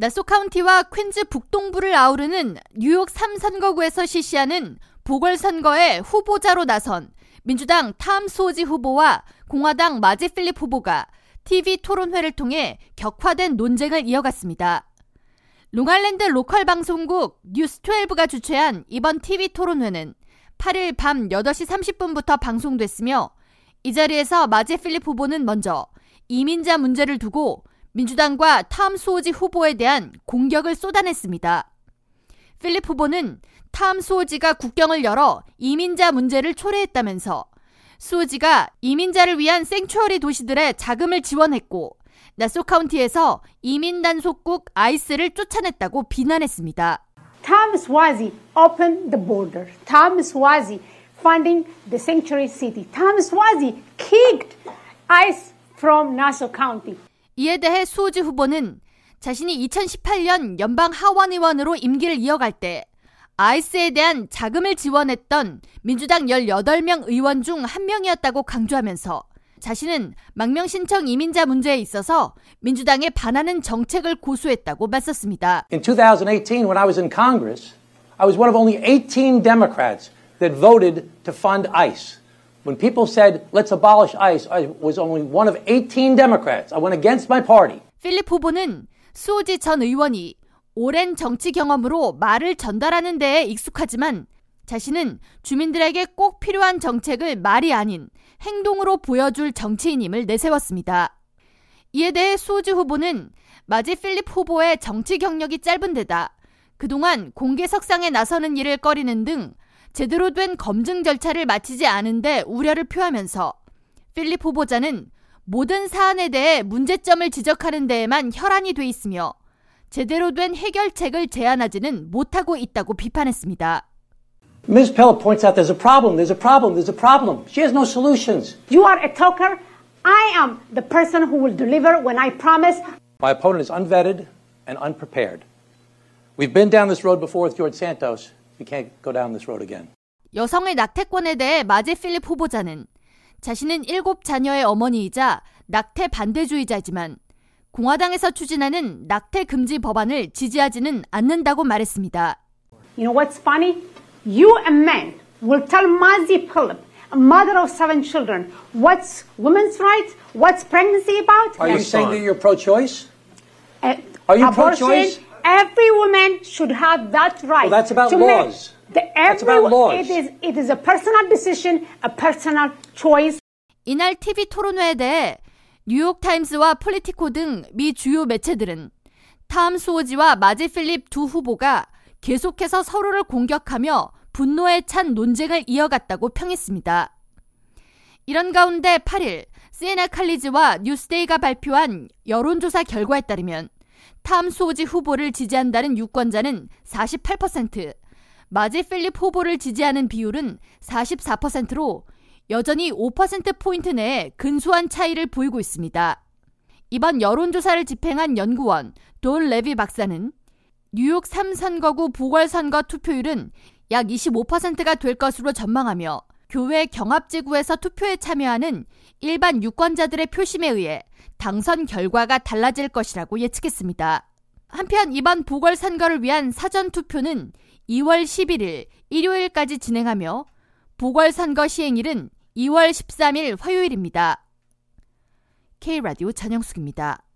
나소 카운티와 퀸즈 북동부를 아우르는 뉴욕 3선거구에서 실시하는 보궐선거에 후보자로 나선 민주당 탐 수오지 후보와 공화당 마지 필립 후보가 TV 토론회를 통해 격화된 논쟁을 이어갔습니다. 롱아일랜드 로컬 방송국 뉴스12가 주최한 이번 TV 토론회는 8일 밤 8시 30분부터 방송됐으며 이 자리에서 마지 필립 후보는 먼저 이민자 문제를 두고 민주당과 탐 소지 후보에 대한 공격을 쏟아냈습니다. 필립 후보는 탐 수호지가 국경을 열어 이민자 문제를 초래했다면서 수호지가 이민자를 위한 생츄어리 도시들의 자금을 지원했고 나소 카운티에서 이민 단속국 아이스를 쫓아냈다고 비난했습니다. Tom Swazi opened the border. Tom Swazi funding the sanctuary city. Tom Swazi kicked ICE from Nassau County. 이에 대해 수호지 후보는 자신이 2018년 연방 하원 의원으로 임기를 이어갈 때 아이스에 대한 자금을 지원했던 민주당 18명 의원 중 한 명이었다고 강조하면서 자신은 망명 신청 이민자 문제에 있어서 민주당에 반하는 정책을 고수했다고 맞섰습니다. In 2018 when I was in Congress, I was one of only 18 Democrats that voted to fund ICE. When people said let's abolish ICE, I was only one of 18 Democrats. I went against my party. 필립 후보는 수호지 전 의원이 오랜 정치 경험으로 말을 전달하는 데에 익숙하지만 자신은 주민들에게 꼭 필요한 정책을 말이 아닌 행동으로 보여줄 정치인임을 내세웠습니다. 이에 대해 수호지 후보는 마지 필립 후보의 정치 경력이 짧은 데다 그동안 공개석상에 나서는 일을 꺼리는 등 제대로 된 검증 절차를 마치지 않은데 우려를 표하면서 필립 후보자는 모든 사안에 대해 문제점을 지적하는 데에만 혈안이 돼 있으며 제대로 된 해결책을 제안하지는 못하고 있다고 비판했습니다. Ms. Pella points out there's a problem, there's a problem, there's a problem. She has no solutions. You are a talker. I am the person who will deliver when I promise. My opponent is unvetted and unprepared. We've been down this road before with George Santos. We can't go down this road again. 여성의 낙태권에 대해 마제 필립 후보자는 자신은 일곱 자녀의 어머니이자 낙태 반대주의자지만 공화당에서 추진하는 낙태 금지 법안을 지지하지는 않는다고 말했습니다. You know what's funny? You a man will tell Mazi Philip, a mother of seven children, what's women's rights, what's pregnancy about? Are you saying that you're pro-choice? Uh, Are you pro-choice? Every woman should have that right. Well, that's about to laws. The, That's about laws. It is, it is a personal decision, a personal choice. 이날 TV 토론회에 대해 뉴욕타임스와 폴리티코 등 미 주요 매체들은 탐 수호지와 마지 필립 두 후보가 계속해서 서로를 공격하며 분노에 찬 논쟁을 이어갔다고 평했습니다. 이런 가운데 8일 시에나 칼리지와 뉴스데이가 발표한 여론조사 결과에 따르면 탐 수호지 후보를 지지한다는 유권자는 48%, 마지 필립 후보를 지지하는 비율은 44%로 여전히 5%포인트 내에 근소한 차이를 보이고 있습니다. 이번 여론조사를 집행한 연구원 돈 레비 박사는 뉴욕 3선거구 보궐선거 투표율은 약 25%가 될 것으로 전망하며 교외 경합지구에서 투표에 참여하는 일반 유권자들의 표심에 의해 당선 결과가 달라질 것이라고 예측했습니다. 한편 이번 보궐선거를 위한 사전투표는 2월 11일 일요일까지 진행하며 보궐선거 시행일은 2월 13일 화요일입니다. K라디오 전영숙입니다.